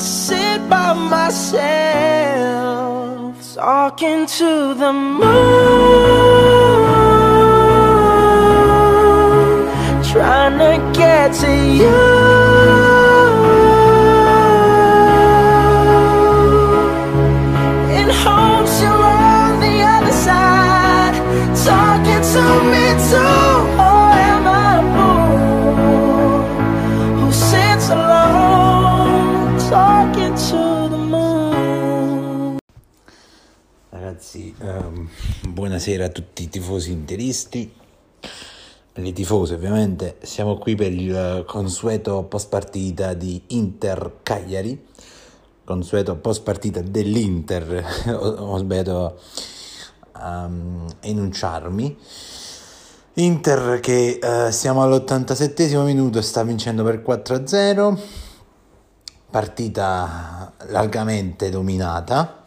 sit by myself, talking to the moon, trying to get to you. Ragazzi, ehm, buonasera a tutti i tifosi interisti le tifose ovviamente. Siamo qui per il consueto post partita di Inter Cagliari, consueto post partita dell'Inter, ho, sbagliato a enunciarmi. Inter che eh, siamo all'87 minuto sta vincendo per 4-0, partita largamente dominata.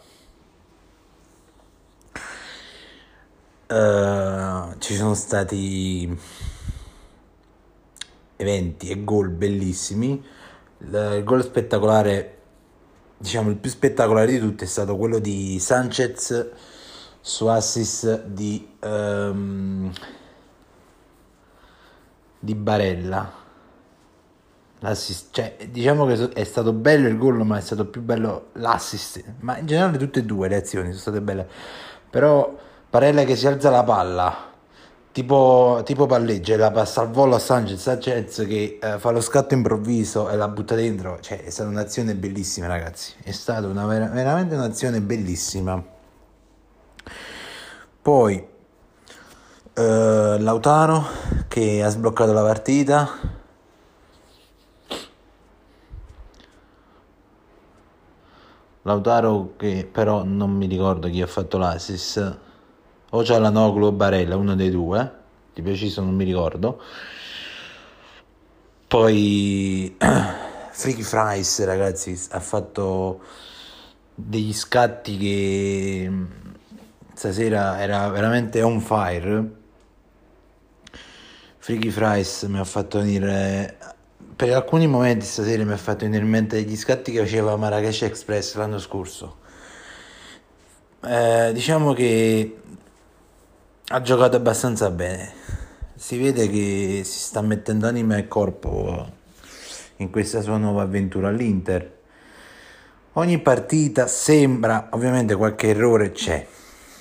Eh, ci sono stati eventi e gol bellissimi. Il, gol spettacolare, diciamo il più spettacolare di tutti, è stato quello di Sanchez su assist di, ehm, di Barella. L'assist, cioè, diciamo che è stato bello il gol, ma è stato più bello l'assist. Ma in generale tutte e due le azioni sono state belle. Però Barella che si alza la palla, tipo, tipo palleggia la passa al volo a Sanchez, Sanchez che eh, fa lo scatto improvviso e la butta dentro. Cioè, è stata un'azione bellissima, ragazzi. È stata una vera- veramente un'azione bellissima. Poi eh, Lautaro che ha sbloccato la partita. Lautaro che però non mi ricordo chi ha fatto l'assist. O c'è la Noglu o Barella, uno dei due. Di preciso non mi ricordo. Poi Freaky Fries, ragazzi, ha fatto degli scatti che mm, stasera era veramente on fire. Freaky Fries mi ha fatto venire per alcuni momenti stasera mi ha fatto venire in mente degli scatti che faceva Marrakesh Express l'anno scorso. Eh, diciamo che ha giocato abbastanza bene. Si vede che si sta mettendo anima e corpo in questa sua nuova avventura all'Inter. Ogni partita sembra, ovviamente qualche errore c'è,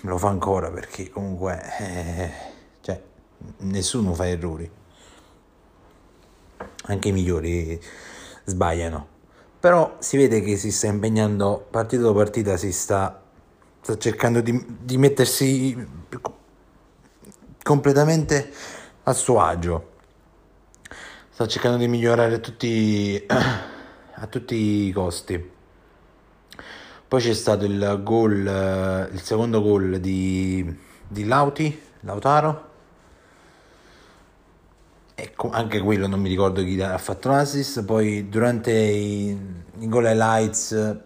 lo fa ancora perché comunque eh, cioè, nessuno fa errori, anche i migliori sbagliano, però si vede che si sta impegnando partita dopo partita, si sta, sta cercando di, di mettersi completamente a suo agio, sta cercando di migliorare a tutti, a tutti i costi. Poi c'è stato il gol, eh, il secondo gol di, di Lauti, Lautaro. E co- anche quello non mi ricordo chi ha fatto l'assist. Poi durante i, i gol highlights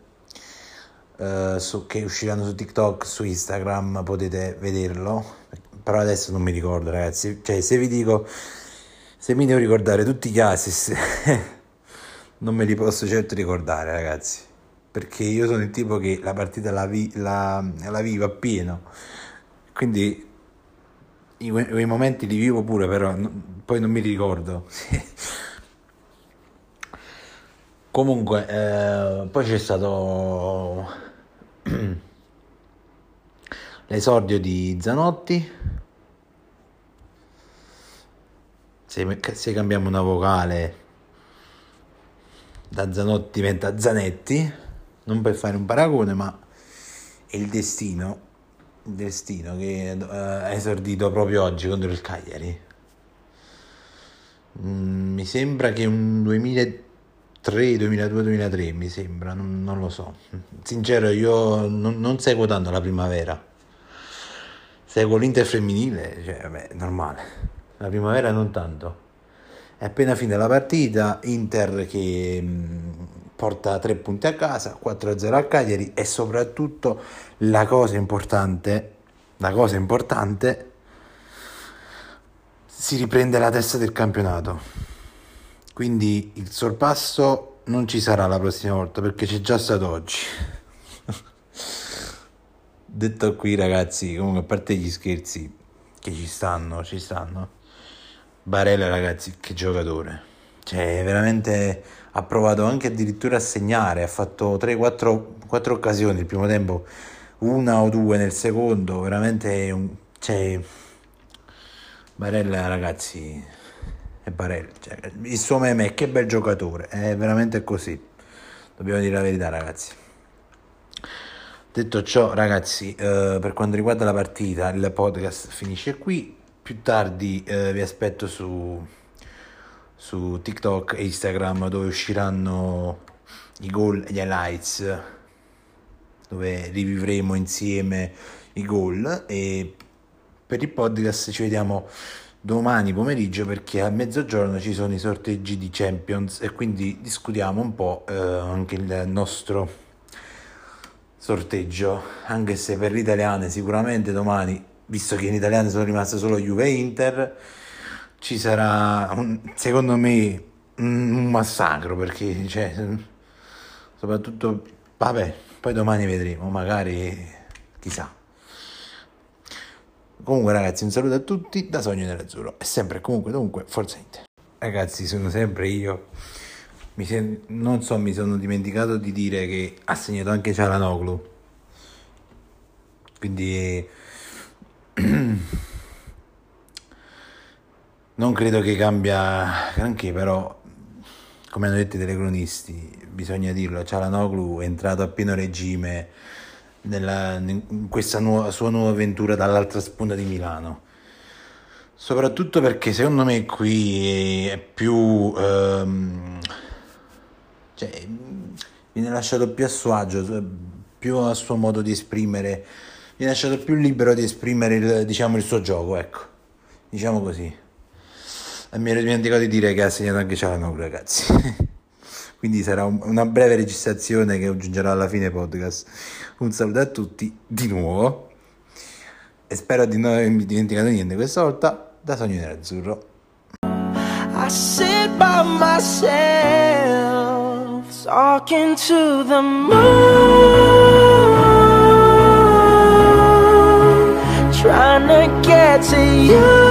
eh, su- che usciranno su TikTok, su Instagram potete vederlo. Però adesso non mi ricordo, ragazzi. Cioè, se vi dico, se mi devo ricordare tutti gli assist, non me li posso certo ricordare, ragazzi perché io sono il tipo che la partita la, vi, la, la vivo appieno, quindi i, quei momenti li vivo pure, però no- poi non mi ricordo. Comunque, eh, poi c'è stato l'esordio di Zanotti. Se, se cambiamo una vocale da Zanotti diventa Zanetti non per fare un paragone, ma è il destino, il destino che eh, ha esordito proprio oggi contro il Cagliari. Mm, mi sembra che un 2003, 2002, 2003, mi sembra, non, non lo so. Sincero, io non, non seguo tanto la primavera. Seguo l'Inter femminile, cioè, vabbè, normale. La primavera non tanto. È appena finita la partita, Inter che mh, porta 3 punti a casa, 4-0 a Cagliari e soprattutto la cosa importante, la cosa importante, si riprende la testa del campionato. Quindi il sorpasso non ci sarà la prossima volta perché c'è già stato oggi. Detto qui ragazzi, comunque a parte gli scherzi che ci stanno, ci stanno. Barella ragazzi, che giocatore. Cioè, veramente ha provato anche addirittura a segnare, ha fatto 3-4 occasioni il primo tempo, una o due nel secondo, veramente un, cioè, Barella ragazzi è Barella, cioè, il suo meme è che bel giocatore, è veramente così, dobbiamo dire la verità ragazzi. Detto ciò, ragazzi, eh, per quanto riguarda la partita, il podcast finisce qui. Più tardi eh, vi aspetto su, su TikTok e Instagram dove usciranno i gol e gli highlights, dove rivivremo insieme i gol. E per il podcast ci vediamo domani pomeriggio perché a mezzogiorno ci sono i sorteggi di Champions e quindi discutiamo un po' eh, anche il nostro sorteggio, anche se per l'italiano sicuramente domani, visto che in italiano sono rimaste solo Juve e Inter, ci sarà un, secondo me un massacro perché cioè, soprattutto vabbè, poi domani vedremo, magari chissà. Comunque ragazzi, un saluto a tutti da Sogno Nell'Azzurro e sempre comunque comunque Forza Inter. Ragazzi, sono sempre io sen- non so, mi sono dimenticato di dire che ha segnato anche Cialanoglu. Quindi non credo che cambia granché, però come hanno detto i telecronisti, bisogna dirlo, Cialanoglu è entrato a pieno regime nella, in questa nuova, sua nuova avventura dall'altra sponda di Milano. Soprattutto perché secondo me qui è più... Ehm, cioè, viene lasciato più a suo agio, più a suo modo di esprimere, viene lasciato più libero di esprimere il, diciamo, il suo gioco, ecco, diciamo così. E mi ero dimenticato di dire che ha segnato anche Cialanoglu, ragazzi. Quindi sarà un, una breve registrazione che aggiungerò alla fine podcast. Un saluto a tutti di nuovo e spero di non avermi dimenticato niente questa volta da Sogno Nerazzurro. I sit by myself talking to the moon, trying to get to you.